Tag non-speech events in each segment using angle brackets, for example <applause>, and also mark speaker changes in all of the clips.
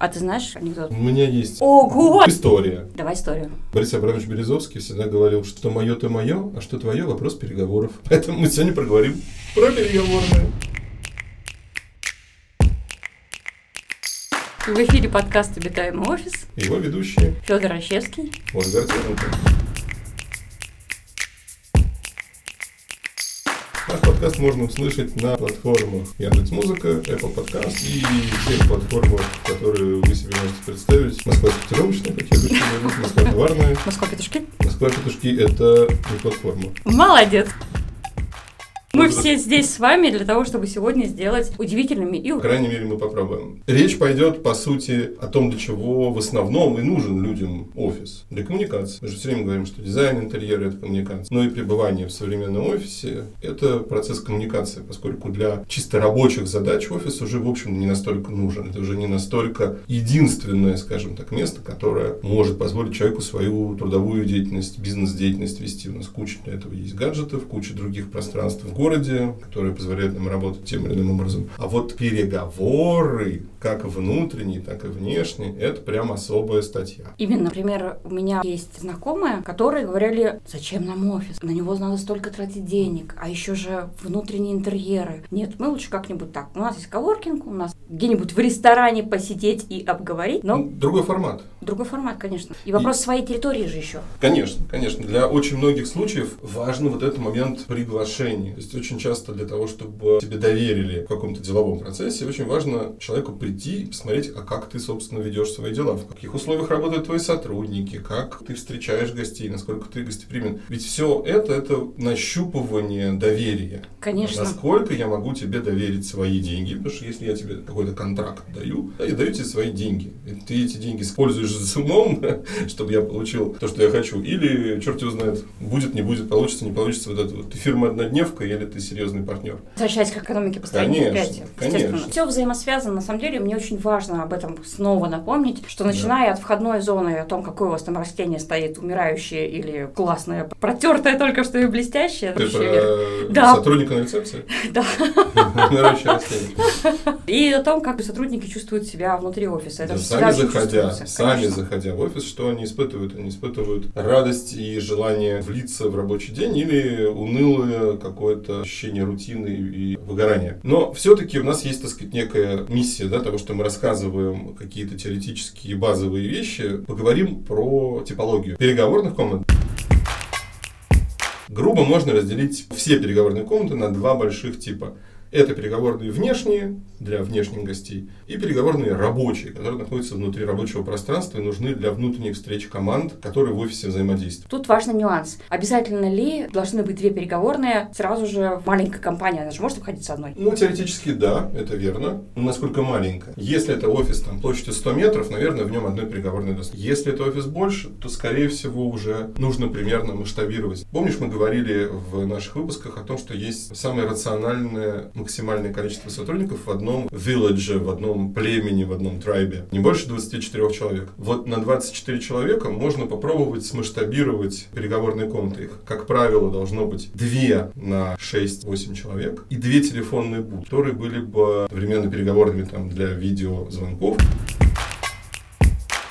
Speaker 1: А ты знаешь анекдот?
Speaker 2: У меня есть
Speaker 1: Ого!
Speaker 2: история.
Speaker 1: Давай историю.
Speaker 2: Борис Абрамович Березовский всегда говорил, что мое то мое, а что твое вопрос переговоров. <laughs> Поэтому мы сегодня проговорим про переговорные.
Speaker 1: В эфире подкаст «Обитаемый офис».
Speaker 2: Его ведущие
Speaker 1: Федор Ощевский.
Speaker 2: Ольга Артеменко. Подкаст можно услышать на платформах Яндекс.Музыка, Apple Podcast и всех платформах, которые вы себе можете представить. Москва Сортировочная, как я говорю, Москва Товарная.
Speaker 1: Москва петушки.
Speaker 2: Москва Петушки – это не платформа.
Speaker 1: Молодец! Мы все здесь с вами для того, чтобы сегодня сделать удивительными и
Speaker 2: По крайней мере, мы попробуем. Речь пойдет, по сути, о том, для чего в основном и нужен людям офис. Для коммуникации. Мы же все время говорим, что дизайн интерьера – это коммуникация. Но и пребывание в современном офисе – это процесс коммуникации, поскольку для чисто рабочих задач офис уже, в общем, не настолько нужен. Это уже не настолько единственное, скажем так, место, которое может позволить человеку свою трудовую деятельность, бизнес-деятельность вести. У нас куча для этого есть гаджетов, куча других пространств городе, которые позволяют нам работать тем или иным образом. А вот переговоры, как внутренние, так и внешние, это прям особая статья.
Speaker 1: Именно, например, у меня есть знакомые, которые говорили, зачем нам офис? На него надо столько тратить денег, а еще же внутренние интерьеры. Нет, мы лучше как-нибудь так. У нас есть коворкинг, у нас где-нибудь в ресторане посидеть и обговорить, но
Speaker 2: Ну, другой формат.
Speaker 1: другой формат, конечно. И вопрос своей территории же еще.
Speaker 2: Конечно, конечно. Для очень многих случаев важен вот этот момент приглашения. То есть очень часто для того, чтобы тебе доверили в каком-то деловом процессе, очень важно человеку прийти и посмотреть, а как ты, собственно, ведешь свои дела, в каких условиях работают твои сотрудники, как ты встречаешь гостей, насколько ты гостеприимен. Ведь все это, это нащупывание доверия.
Speaker 1: Конечно.
Speaker 2: Насколько я могу тебе доверить свои деньги? Потому что если я тебе какой-то контракт даю, я даю тебе свои деньги. И ты эти деньги используешь с умом, <laughs> чтобы я получил то, что я хочу. Или, черт его знает, будет, не будет, получится, не получится. Вот это вот. Ты фирма или ты серьезный партнер?
Speaker 1: Возвращаясь к экономике построения
Speaker 2: Конечно, конечно.
Speaker 1: Все взаимосвязано. На самом деле, мне очень важно об этом снова напомнить, что начиная от входной зоны, о том, какое у вас там растение стоит, умирающее или классное, протертое только что и блестящее.
Speaker 2: Ты про
Speaker 1: Да.
Speaker 2: сотрудника на рецепции? <laughs>
Speaker 1: Да.
Speaker 2: Умирающее растение.
Speaker 1: И о том, как сотрудники чувствуют себя внутри офиса. Это
Speaker 2: Да, сами заходя, сами заходя в офис, что они испытывают? Они испытывают радость и желание влиться в рабочий день или унылое какое-то ощущение рутины и выгорания. Но все-таки у нас есть, так сказать, некая миссия, да, того, что мы рассказываем какие-то теоретические базовые вещи, поговорим про типологию переговорных комнат. Грубо можно разделить все переговорные комнаты на два больших типа. Это переговорные внешние, для внешних гостей, и переговорные рабочие, которые находятся внутри рабочего пространства и нужны для внутренних встреч команд, которые в офисе взаимодействуют.
Speaker 1: Тут важный нюанс. Обязательно ли должны быть две переговорные сразу же маленькая компания? Она же может обходиться одной?
Speaker 2: Ну, теоретически да, это верно. Но насколько маленькая? Если это офис там, площадью 100 метров, наверное, в нем одной переговорной достаточно. Если это офис больше, то, скорее всего, уже нужно примерно масштабировать. Помнишь, мы говорили в наших выпусках о том, что есть самое рациональное максимальное количество сотрудников в одном вилладже, в одном племени, в одном трайбе. Не больше 24 человек. Вот на 24 человека можно попробовать смасштабировать переговорные комнаты. Их, как правило, должно быть 2 на 6-8 человек и две телефонные будки, которые были бы одновременно переговорными там, для видеозвонков.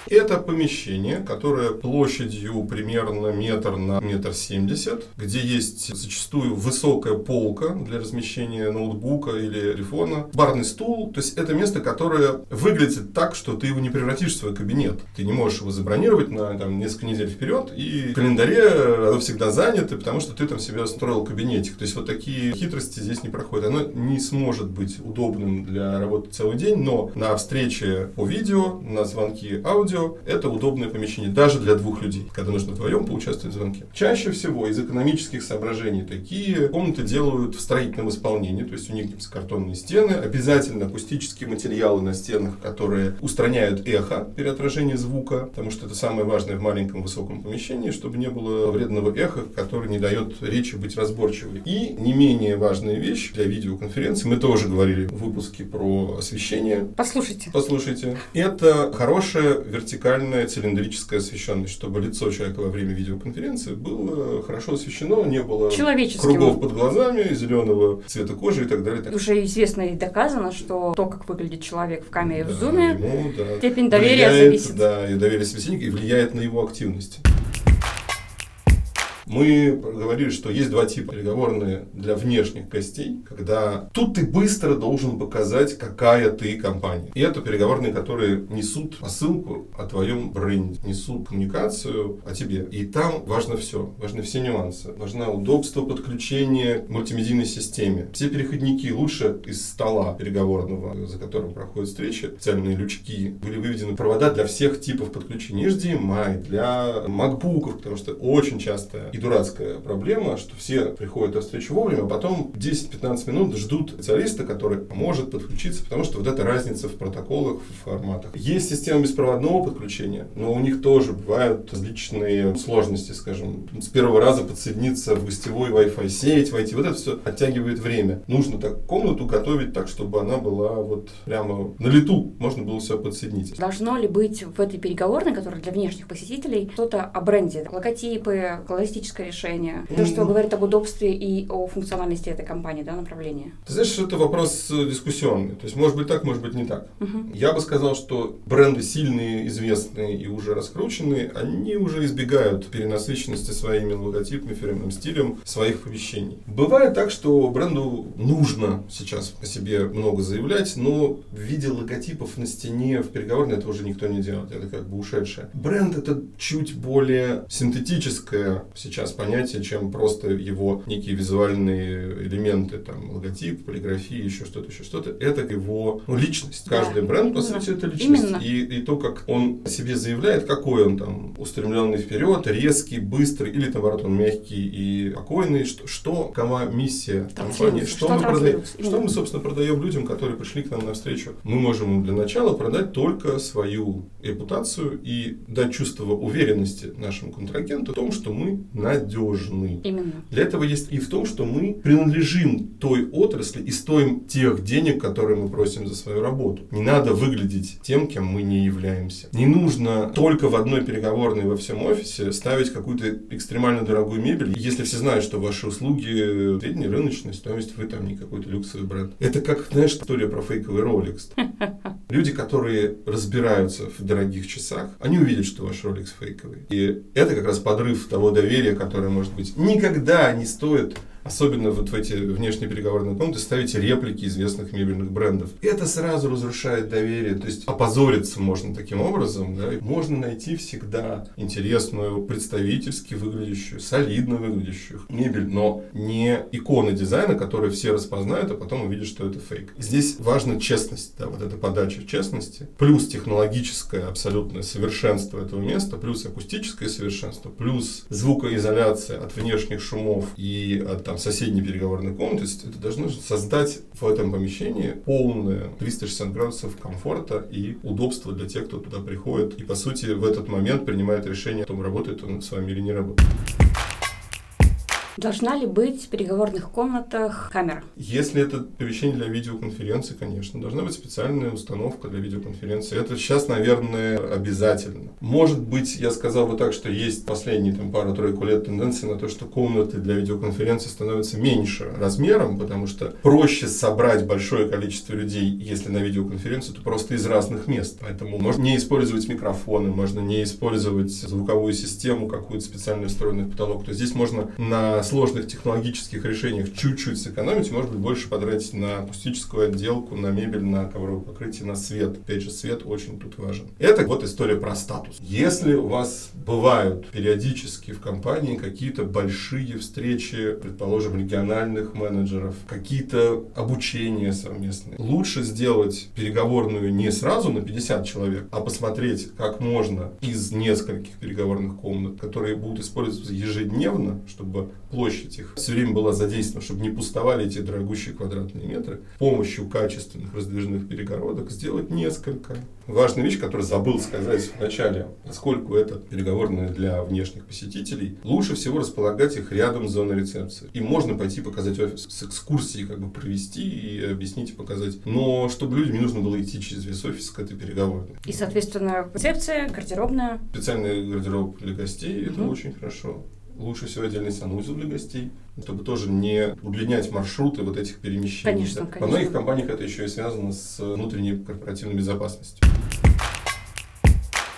Speaker 2: Это помещение, которое площадью примерно метр на метр семьдесят, где есть зачастую высокая полка для размещения ноутбука или телефона, барный стул. То есть это место, которое выглядит так, что ты его не превратишь в свой кабинет. Ты не можешь его забронировать на там, несколько недель вперед, и в календаре оно всегда занято, потому что ты там себе строил кабинетик. То есть вот такие хитрости здесь не проходят. Оно не сможет быть удобным для работы целый день, но на встрече по видео, на звонки аудио это удобное помещение даже для двух людей, когда нужно вдвоем поучаствовать в звонке. Чаще всего из экономических соображений такие комнаты делают в строительном исполнении, то есть у них картонные стены, обязательно акустические материалы на стенах, которые устраняют эхо при отражении звука, потому что это самое важное в маленьком высоком помещении, чтобы не было вредного эха, который не дает речи быть разборчивой. И не менее важная вещь для видеоконференции, мы тоже говорили в выпуске про освещение,
Speaker 1: Послушайте.
Speaker 2: Послушайте, это хорошая вертикальная вертикальная цилиндрическая освещенность, чтобы лицо человека во время видеоконференции было хорошо освещено, не было кругов под глазами, зеленого цвета кожи и так далее. Так.
Speaker 1: Уже известно и доказано, что то, как выглядит человек в камере да, в зуме, ему, да, степень доверия влияет, зависит.
Speaker 2: Да, и доверие собеседника и влияет на его активность. Мы говорили, что есть два типа переговорные для внешних гостей, когда тут ты быстро должен показать, какая ты компания. И это переговорные, которые несут посылку о твоем бренде, несут коммуникацию о тебе. И там важно все, важны все нюансы. Важно удобство подключения к мультимедийной системе. Все переходники лучше из стола переговорного, за которым проходят встречи, специальные лючки, были выведены провода для всех типов подключения. HDMI, для MacBook, потому что очень часто дурацкая проблема, что все приходят на встречу вовремя, а потом 10-15 минут ждут специалиста, который может подключиться, потому что вот эта разница в протоколах, в форматах. Есть система беспроводного подключения, но у них тоже бывают различные сложности, скажем, с первого раза подсоединиться в гостевой Wi-Fi сеть, войти, вот это все оттягивает время. Нужно так комнату готовить так, чтобы она была вот прямо на лету, можно было все подсоединить.
Speaker 1: Должно ли быть в этой переговорной, которая для внешних посетителей, что-то о бренде, логотипы, колористическое техническое решение. То, что говорит об удобстве и о функциональности этой компании, да, направления.
Speaker 2: Ты знаешь, это вопрос э, дискуссионный. То есть, может быть так, может быть не так. Угу. Я бы сказал, что бренды сильные, известные и уже раскрученные, они уже избегают перенасыщенности своими логотипами, фирменным стилем своих помещений. Бывает так, что бренду нужно сейчас по себе много заявлять, но в виде логотипов на стене в переговорной это уже никто не делает. Это как бы ушедшее. Бренд это чуть более синтетическое сейчас сейчас понятие, чем просто его некие визуальные элементы, там, логотип, полиграфия, еще что-то, еще что-то. Это его ну, личность. Каждый да, бренд, по сути, это личность. Именно. И, и то, как он себе заявляет, какой он там устремленный вперед, резкий, быстрый, или наоборот, он мягкий и спокойный, что, что какова миссия компании, что, что, мы продаем, что мы, собственно, продаем людям, которые пришли к нам навстречу. Мы можем для начала продать только свою репутацию и дать чувство уверенности нашему контрагенту в том, что мы на надежны.
Speaker 1: Именно.
Speaker 2: Для этого есть и в том, что мы принадлежим той отрасли и стоим тех денег, которые мы просим за свою работу. Не надо выглядеть тем, кем мы не являемся. Не нужно только в одной переговорной во всем офисе ставить какую-то экстремально дорогую мебель, если все знают, что ваши услуги средней рыночной стоимость, вы там не какой-то люксовый бренд. Это как, знаешь, история про фейковый Rolex. <laughs> Люди, которые разбираются в дорогих часах, они увидят, что ваш Rolex фейковый. И это как раз подрыв того доверия, которое может быть, никогда не стоит особенно вот в эти внешние переговорные комнаты, ставите реплики известных мебельных брендов. Это сразу разрушает доверие, то есть опозориться можно таким образом, да, можно найти всегда интересную, представительски выглядящую, солидно выглядящую мебель, но не иконы дизайна, которые все распознают, а потом увидят, что это фейк. Здесь важна честность, да, вот эта подача честности, плюс технологическое абсолютное совершенство этого места, плюс акустическое совершенство, плюс звукоизоляция от внешних шумов и от там, соседней переговорной комнаты, это должно создать в этом помещении полное 360 градусов комфорта и удобства для тех, кто туда приходит и, по сути, в этот момент принимает решение о том, работает он с вами или не работает.
Speaker 1: Должна ли быть в переговорных комнатах камера?
Speaker 2: Если это помещение для видеоконференции, конечно. Должна быть специальная установка для видеоконференции. Это сейчас, наверное, обязательно. Может быть, я сказал бы так, что есть последние там, пару-тройку лет тенденция на то, что комнаты для видеоконференции становятся меньше размером, потому что проще собрать большое количество людей, если на видеоконференцию, то просто из разных мест. Поэтому можно не использовать микрофоны, можно не использовать звуковую систему, какую-то специально встроенную в потолок. То здесь можно на сложных технологических решениях чуть-чуть сэкономить, может быть, больше потратить на акустическую отделку, на мебель, на ковровое покрытие, на свет. Опять же, свет очень тут важен. Это вот история про статус. Если у вас бывают периодически в компании какие-то большие встречи, предположим, региональных менеджеров, какие-то обучения совместные, лучше сделать переговорную не сразу на 50 человек, а посмотреть, как можно из нескольких переговорных комнат, которые будут использоваться ежедневно, чтобы площадь их все время была задействована, чтобы не пустовали эти дорогущие квадратные метры, помощью качественных раздвижных перегородок сделать несколько. Важная вещь, которую забыл сказать в начале, поскольку это переговорная для внешних посетителей, лучше всего располагать их рядом с зоной рецепции. И можно пойти показать офис, с экскурсией как бы провести и объяснить и показать. Но чтобы людям не нужно было идти через весь офис к этой переговорной.
Speaker 1: И, соответственно, рецепция, гардеробная.
Speaker 2: Специальный гардероб для гостей, угу. это очень хорошо лучше всего отдельный санузел для гостей, чтобы тоже не удлинять маршруты вот этих перемещений.
Speaker 1: Конечно, конечно.
Speaker 2: Во многих компаниях это еще и связано с внутренней корпоративной безопасностью.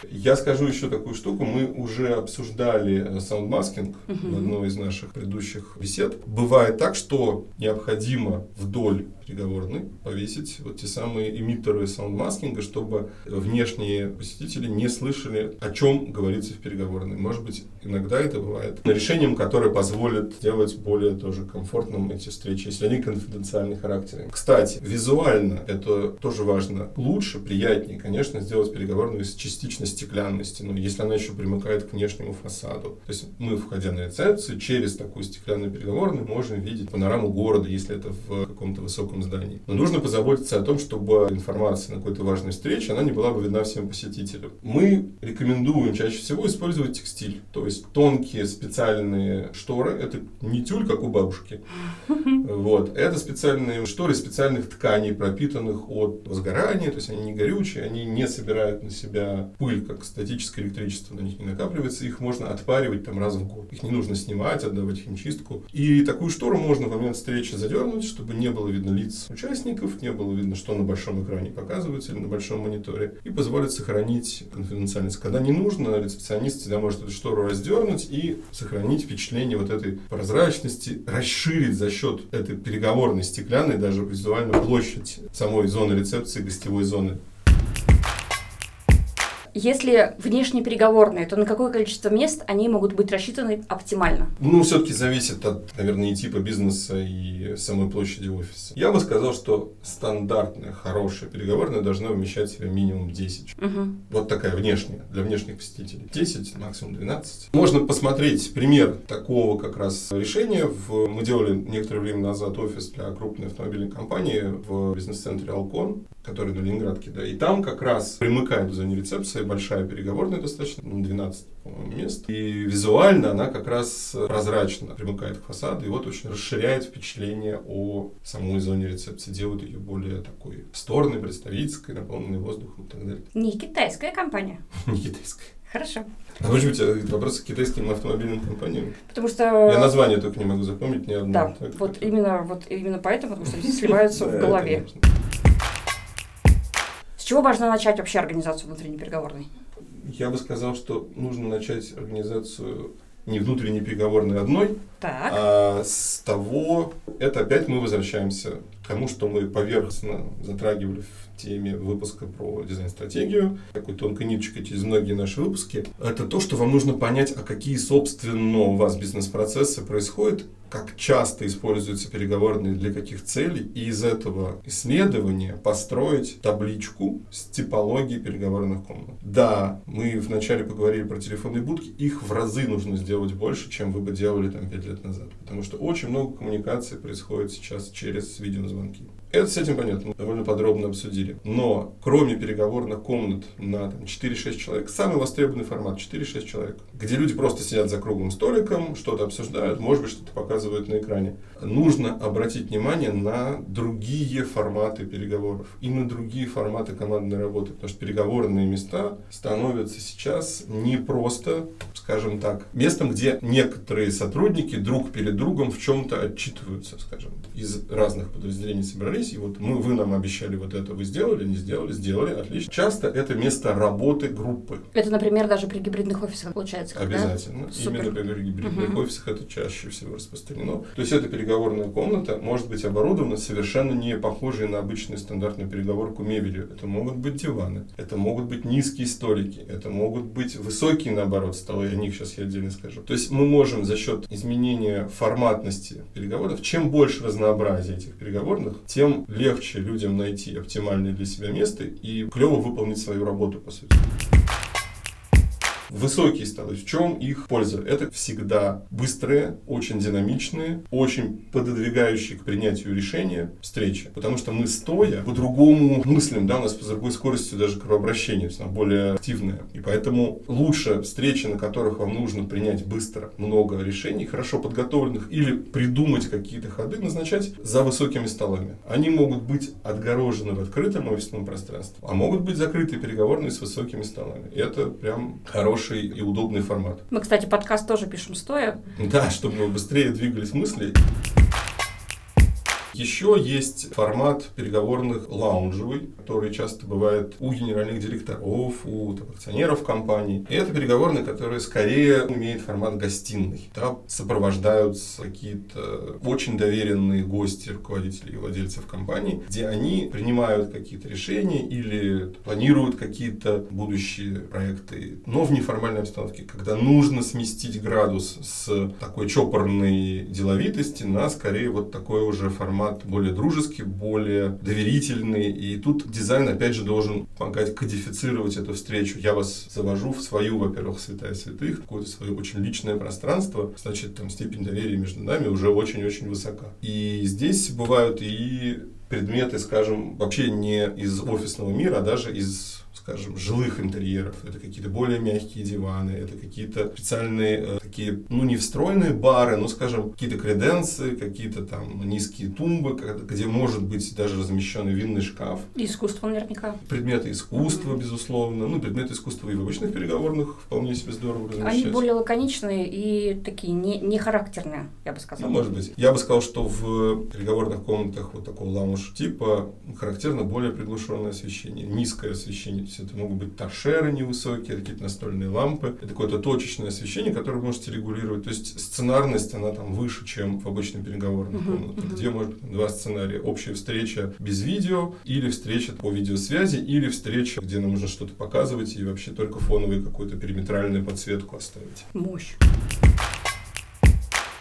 Speaker 2: Я скажу еще такую штуку. Мы уже обсуждали sound masking э в одной из наших предыдущих бесед. Бывает так, что необходимо вдоль переговорной повесить вот те самые эмиттеры sound masking а, чтобы внешние посетители не слышали, о чем говорится в переговорной. Может быть, иногда это бывает решением, которое позволит сделать более тоже комфортным эти встречи, если они конфиденциальный характера. Кстати, визуально это тоже важно. Лучше, приятнее, конечно, сделать переговорную с частично стеклянной стеной, если она еще примыкает к внешнему фасаду. То есть мы, входя на рецепцию, через такую стеклянную переговорную можем видеть панораму города, если это в каком-то высоком здании. Но нужно позаботиться о том, чтобы информация на какой-то важной встрече, она не была бы видна всем посетителям. Мы рекомендуем чаще всего использовать текстиль, то есть тонкие специальные шторы. Это не тюль, как у бабушки. <laughs> Вот. Это специальные шторы специальных тканей, пропитанных от возгорания, то есть они не горючие, они не собирают на себя пыль, как статическое электричество на них не накапливается. Их можно отпаривать там раз в год. Их не нужно снимать, отдавать в химчистку. И такую штору можно в момент встречи задернуть, чтобы не было видно лиц участников, не было видно, что на большом экране показывается или на большом мониторе, и позволит сохранить конфиденциальность. Когда не нужно, рецепционист всегда может эту штору раздернуть и сохранить впечатление вот этой прозрачности, расширить за счет этой переговорной стеклянной даже визуальную площадь самой зоны рецепции, гостевой зоны
Speaker 1: если внешние переговорные, то на какое количество мест они могут быть рассчитаны оптимально?
Speaker 2: Ну, все-таки зависит от, наверное, и типа бизнеса, и самой площади офиса. Я бы сказал, что стандартная, хорошая переговорная должна вмещать в себя минимум 10. Угу. Вот такая внешняя, для внешних посетителей. 10, максимум 12. Можно посмотреть пример такого как раз решения. В, мы делали некоторое время назад офис для крупной автомобильной компании в бизнес-центре «Алкон» который на Ленинградке, да, и там как раз примыкает в зоне рецепции большая переговорная достаточно, 12 мест, и визуально она как раз прозрачно примыкает к фасаду, и вот очень расширяет впечатление о самой зоне рецепции, делает ее более такой сторной, представительской, наполненной воздухом и так далее.
Speaker 1: Не китайская компания. <laughs>
Speaker 2: Не китайская.
Speaker 1: Хорошо.
Speaker 2: А может быть, э, вопрос к китайским автомобильным компаниям?
Speaker 1: Потому что...
Speaker 2: Я название только не могу запомнить ни одно.
Speaker 1: Да, так, вот, именно, вот именно поэтому, потому что <laughs> они сливаются в голове чего важно начать вообще организацию внутренней переговорной?
Speaker 2: Я бы сказал, что нужно начать организацию не внутренней переговорной одной,
Speaker 1: так.
Speaker 2: а с того, это опять мы возвращаемся тому, что мы поверхностно затрагивали в теме выпуска про дизайн-стратегию, такой тонкой ниточкой через многие наши выпуски, это то, что вам нужно понять, а какие, собственно, у вас бизнес-процессы происходят, как часто используются переговорные, для каких целей, и из этого исследования построить табличку с типологией переговорных комнат. Да, мы вначале поговорили про телефонные будки, их в разы нужно сделать больше, чем вы бы делали там пять лет назад, потому что очень много коммуникации происходит сейчас через видеозвонки. banki. Это с этим понятно, довольно подробно обсудили. Но кроме переговорных комнат на там, 4-6 человек, самый востребованный формат 4-6 человек, где люди просто сидят за круглым столиком, что-то обсуждают, может быть, что-то показывают на экране. Нужно обратить внимание на другие форматы переговоров и на другие форматы командной работы, потому что переговорные места становятся сейчас не просто, скажем так, местом, где некоторые сотрудники друг перед другом в чем-то отчитываются, скажем, из разных подразделений собрались собрались, и вот мы, вы нам обещали вот это, вы сделали, не сделали, сделали, отлично. Часто это место работы группы.
Speaker 1: Это, например, даже при гибридных офисах получается.
Speaker 2: Обязательно. Да? Именно при гибридных угу. офисах это чаще всего распространено. То есть эта переговорная комната может быть оборудована совершенно не похожей на обычную стандартную переговорку мебелью. Это могут быть диваны, это могут быть низкие столики, это могут быть высокие, наоборот, столы, о них сейчас я отдельно скажу. То есть мы можем за счет изменения форматности переговоров, чем больше разнообразия этих переговорных, тем тем легче людям найти оптимальное для себя место и клево выполнить свою работу, по сути. Высокие столы, в чем их польза? Это всегда быстрые, очень динамичные, очень пододвигающие к принятию решения встречи. Потому что мы стоя по-другому мыслим, да, у нас с другой скоростью даже кровообращение, то более активная. И поэтому лучше встречи, на которых вам нужно принять быстро много решений, хорошо подготовленных, или придумать какие-то ходы, назначать за высокими столами. Они могут быть отгорожены в открытом офисном пространстве, а могут быть закрыты переговорные с высокими столами. И это прям хороший и удобный формат.
Speaker 1: Мы, кстати, подкаст тоже пишем стоя.
Speaker 2: Да, чтобы мы быстрее двигались мысли. Еще есть формат переговорных лаунжевый, который часто бывает у генеральных директоров, у там, акционеров компаний. И это переговорные, которые скорее имеют формат гостиной. Там сопровождаются какие-то очень доверенные гости руководителей и владельцев компаний, где они принимают какие-то решения или планируют какие-то будущие проекты, но в неформальной обстановке, когда нужно сместить градус с такой чопорной деловитости на скорее вот такой уже формат формат более дружеский, более доверительный. И тут дизайн, опять же, должен помогать кодифицировать эту встречу. Я вас завожу в свою, во-первых, святая святых, какое-то свое очень личное пространство. Значит, там степень доверия между нами уже очень-очень высока. И здесь бывают и предметы, скажем, вообще не из офисного мира, а даже из скажем, жилых интерьеров. Это какие-то более мягкие диваны, это какие-то специальные э, такие, ну, не встроенные бары, но, скажем, какие-то креденсы, какие-то там низкие тумбы, где может быть даже размещен винный шкаф.
Speaker 1: Искусство наверняка.
Speaker 2: Предметы искусства, mm-hmm. безусловно. Ну, предметы искусства и в обычных переговорных вполне себе здорово размещаются.
Speaker 1: Они более лаконичные и такие не, не характерные, я бы сказала.
Speaker 2: Ну, может быть. Я бы сказал, что в переговорных комнатах вот такого лаунж типа характерно более приглушенное освещение, низкое освещение есть это могут быть торшеры невысокие, какие-то настольные лампы. Это какое-то точечное освещение, которое вы можете регулировать. То есть сценарность, она там выше, чем в обычной переговорной uh-huh, комнате, uh-huh. где может быть два сценария. Общая встреча без видео, или встреча по видеосвязи, или встреча, где нам нужно что-то показывать и вообще только фоновую какую-то периметральную подсветку оставить.
Speaker 1: Мощь.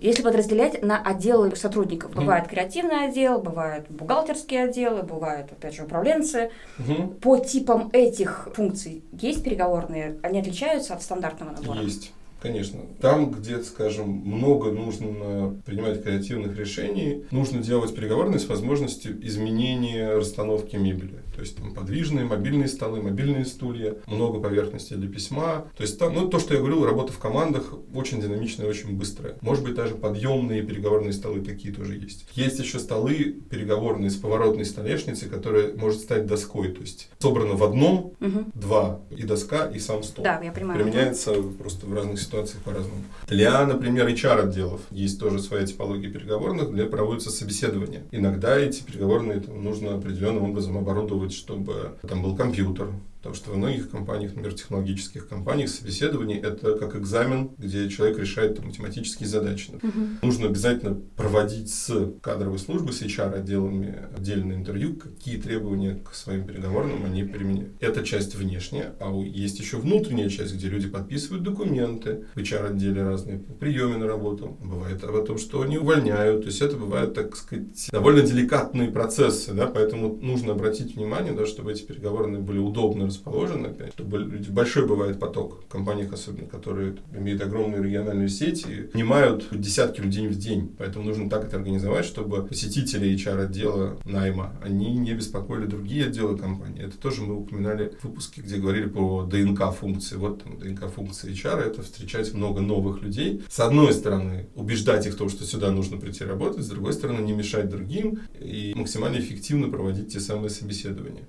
Speaker 1: Если подразделять на отделы сотрудников, бывает креативный отдел, бывают бухгалтерские отделы, бывают, опять же, управленцы.
Speaker 2: Угу.
Speaker 1: По типам этих функций есть переговорные? Они отличаются от стандартного набора?
Speaker 2: Есть. Конечно. Там, где, скажем, много нужно принимать креативных решений, нужно делать переговорные с возможностью изменения расстановки мебели. То есть там подвижные, мобильные столы, мобильные стулья, много поверхностей для письма. То есть там, ну, то, что я говорил, работа в командах очень динамичная и очень быстрая. Может быть, даже подъемные переговорные столы такие тоже есть. Есть еще столы переговорные с поворотной столешницей, которая может стать доской. То есть собрано в одном, угу. два, и доска, и сам стол.
Speaker 1: Да, я понимаю.
Speaker 2: Применяется угу. просто в разных ситуациях по-разному. Для, например, HR-отделов есть тоже своя типология переговорных, где проводятся собеседования. Иногда эти переговорные там, нужно определенным образом оборудовать чтобы там был компьютер, Потому что во многих компаниях, например, технологических компаниях, собеседование – это как экзамен, где человек решает там, математические задачи. Угу. Нужно обязательно проводить с кадровой службой, с HR-отделами отдельное интервью, какие требования к своим переговорным они применяют. Это часть внешняя, а есть еще внутренняя часть, где люди подписывают документы в HR-отделе разные по приеме на работу. Бывает об том, что они увольняют. То есть это бывают, так сказать, довольно деликатные процессы, да, поэтому нужно обратить внимание, да, чтобы эти переговорные были удобны расположены, опять, люди, большой бывает поток в компаниях особенно, которые имеют огромные региональные сети, нанимают десятки людей в день. Поэтому нужно так это организовать, чтобы посетители HR-отдела найма, они не беспокоили другие отделы компании. Это тоже мы упоминали в выпуске, где говорили про ДНК-функции. Вот там ДНК-функции HR — это встречать много новых людей. С одной стороны, убеждать их в том, что сюда нужно прийти работать, с другой стороны, не мешать другим и максимально эффективно проводить те самые собеседования.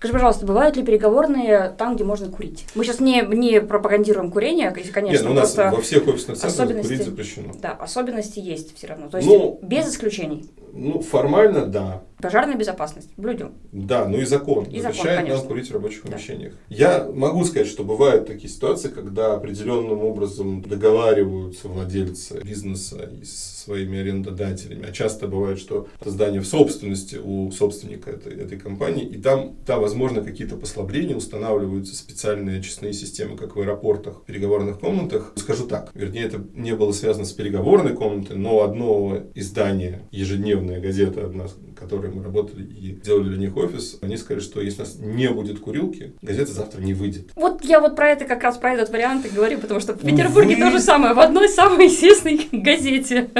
Speaker 1: Скажи, пожалуйста, бывают ли переговорные там, где можно курить? Мы сейчас не, не пропагандируем курение, конечно, Нет,
Speaker 2: ну, у нас во всех офисных центрах курить запрещено.
Speaker 1: Да, особенности есть все равно. То есть ну, без исключений.
Speaker 2: Ну, формально, да.
Speaker 1: Пожарная безопасность. Блюдем.
Speaker 2: Да, ну и закон
Speaker 1: и
Speaker 2: запрещает
Speaker 1: закон,
Speaker 2: нам курить в рабочих да. помещениях. Я могу сказать, что бывают такие ситуации, когда определенным образом договариваются владельцы бизнеса и с своими арендодателями. А часто бывает, что это здание в собственности у собственника этой, этой компании, и там, да, возможно, какие-то послабления, устанавливаются специальные очистные системы, как в аэропортах, в переговорных комнатах. Скажу так, вернее, это не было связано с переговорной комнатой, но одно издание ежедневно ежедневная газета одна, с которой мы работали и делали для них офис, они сказали, что если у нас не будет курилки, газета завтра не выйдет.
Speaker 1: Вот я вот про это как раз про этот вариант и говорю, потому что в Петербурге
Speaker 2: Увы.
Speaker 1: то же самое, в одной самой известной <laughs> газете.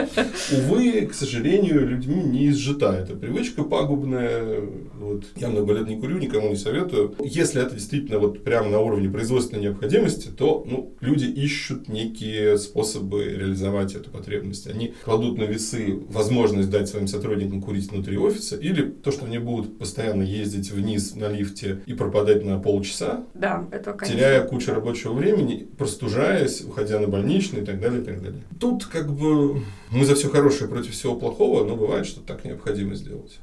Speaker 2: Увы, к сожалению, людьми не изжита эта привычка пагубная. Вот. Я много лет не курю, никому не советую. Если это действительно вот прямо на уровне производственной необходимости, то ну, люди ищут некие способы реализовать эту потребность. Они кладут на весы возможность дать своим сотрудникам курить внутри офиса или то, что они будут постоянно ездить вниз на лифте и пропадать на полчаса,
Speaker 1: Да, это, конечно.
Speaker 2: теряя кучу рабочего времени, простужаясь, уходя на больничный и так далее, и так далее. Тут как бы мы за все хорошее против всего плохого, но бывает, что так необходимо сделать.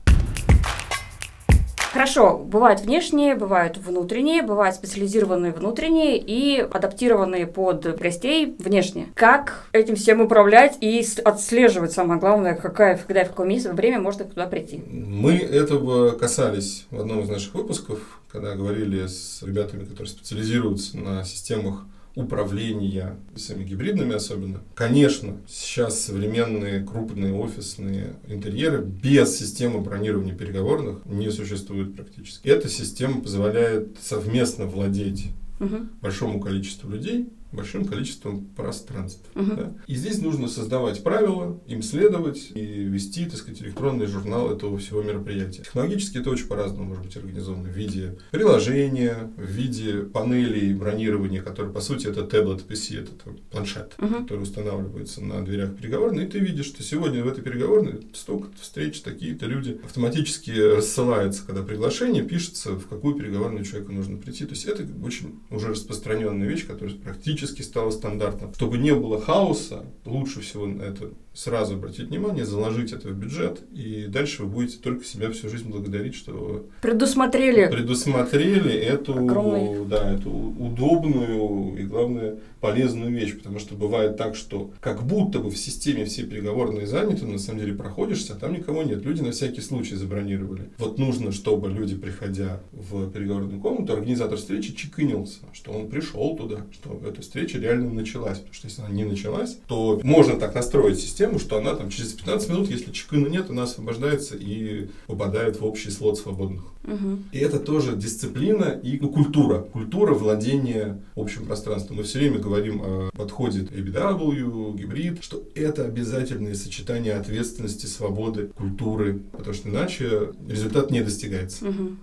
Speaker 1: Хорошо, бывают внешние, бывают внутренние, бывают специализированные внутренние и адаптированные под гостей внешние. Как этим всем управлять и отслеживать, самое главное, какая, когда и в какое место, время можно туда прийти?
Speaker 2: Мы этого касались в одном из наших выпусков, когда говорили с ребятами, которые специализируются на системах управления всеми гибридными особенно. Конечно, сейчас современные крупные офисные интерьеры без системы бронирования переговорных не существуют практически. Эта система позволяет совместно владеть
Speaker 1: Мгм.
Speaker 2: большому количеству людей большим количеством пространств.
Speaker 1: Мгм.
Speaker 2: да. И здесь нужно создавать правила, им следовать и вести, так сказать, электронный журнал этого всего мероприятия. Технологически это очень по-разному может быть организовано в виде приложения, в виде панелей бронирования, которые, по сути, это таблет PC, это там планшет,
Speaker 1: Мгм.
Speaker 2: который устанавливается на дверях переговорной, и ты видишь, что сегодня в этой переговорной столько встреч, такие-то люди. Автоматически рассылается, когда приглашение пишется, в какую переговорную человеку нужно прийти. То есть это очень уже распространенная вещь, которая практически стала стандартом. Чтобы не было хаоса, лучше всего это сразу обратить внимание, заложить это в бюджет, и дальше вы будете только себя всю жизнь благодарить, что
Speaker 1: Предусмотрели.
Speaker 2: предусмотрели эту,
Speaker 1: Огромный.
Speaker 2: да, эту удобную и, главное, полезную вещь. Потому что бывает так, что как будто бы в системе все переговорные заняты, но на самом деле проходишься, а там никого нет. Люди на всякий случай забронировали. Вот нужно, чтобы люди, приходя в переговорную комнату, организатор встречи чекинился, что он пришел туда, что эта встреча реально началась. Потому что если она не началась, то можно так настроить систему, что она там через 15 минут, если чекина нет, она освобождается и попадает в общий слот свободных.
Speaker 1: Мгм.
Speaker 2: И это тоже дисциплина и ну, культура. Культура владения общим пространством. Мы все время говорим о подходе ABW, гибрид, что это обязательное сочетание ответственности, свободы, культуры, потому что иначе результат не достигается.
Speaker 1: Мгм.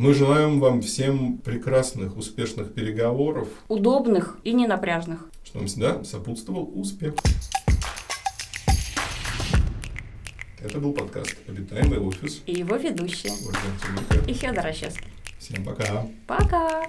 Speaker 2: Мы желаем вам всем прекрасных, успешных переговоров,
Speaker 1: Удобных и ненапряжных.
Speaker 2: Что вам всегда сопутствовал успех. Это был подкаст «Обитаемый офис».
Speaker 1: И его ведущие.
Speaker 2: Ольга.
Speaker 1: И Федор Ощевский.
Speaker 2: Всем пока.
Speaker 1: Пока!